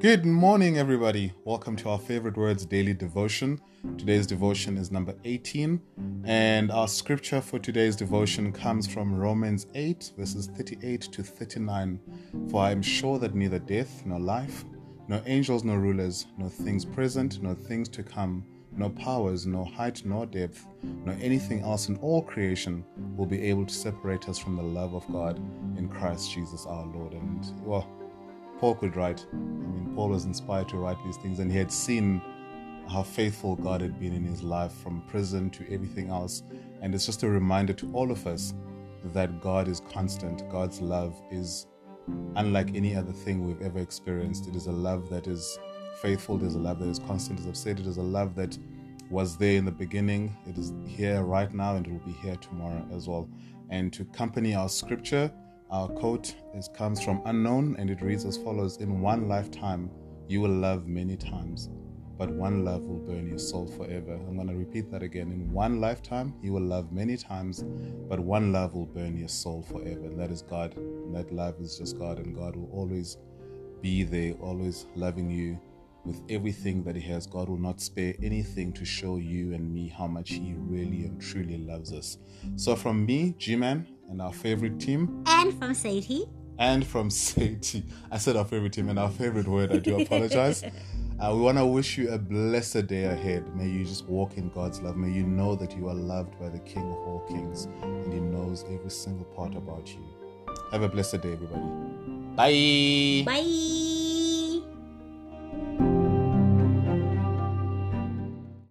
Good morning, everybody. Welcome to our favorite words daily devotion. Today's devotion is number 18, and our scripture for today's devotion comes from Romans 8, verses 38 to 39. For I am sure that neither death nor life, nor angels nor rulers, nor things present, nor things to come, nor powers, nor height, nor depth, nor anything else in all creation will be able to separate us from the love of God in Christ Jesus our Lord. And well, Paul could write. I mean, Paul was inspired to write these things, and he had seen how faithful God had been in his life from prison to everything else. And it's just a reminder to all of us that God is constant. God's love is unlike any other thing we've ever experienced. It is a love that is faithful, there's a love that is constant. As I've said, it is a love that was there in the beginning, it is here right now, and it will be here tomorrow as well. And to accompany our scripture, our quote is, comes from Unknown and it reads as follows In one lifetime, you will love many times, but one love will burn your soul forever. I'm going to repeat that again. In one lifetime, you will love many times, but one love will burn your soul forever. And that is God. And that love is just God, and God will always be there, always loving you with everything that He has. God will not spare anything to show you and me how much He really and truly loves us. So, from me, G Man, and our favorite team, And from Sadie. and from Sadie, I said our favorite team and our favorite word, I do apologize. Uh, we want to wish you a blessed day ahead. May you just walk in God's love. May you know that you are loved by the King of all kings and He knows every single part about you. Have a blessed day, everybody. Bye. Bye.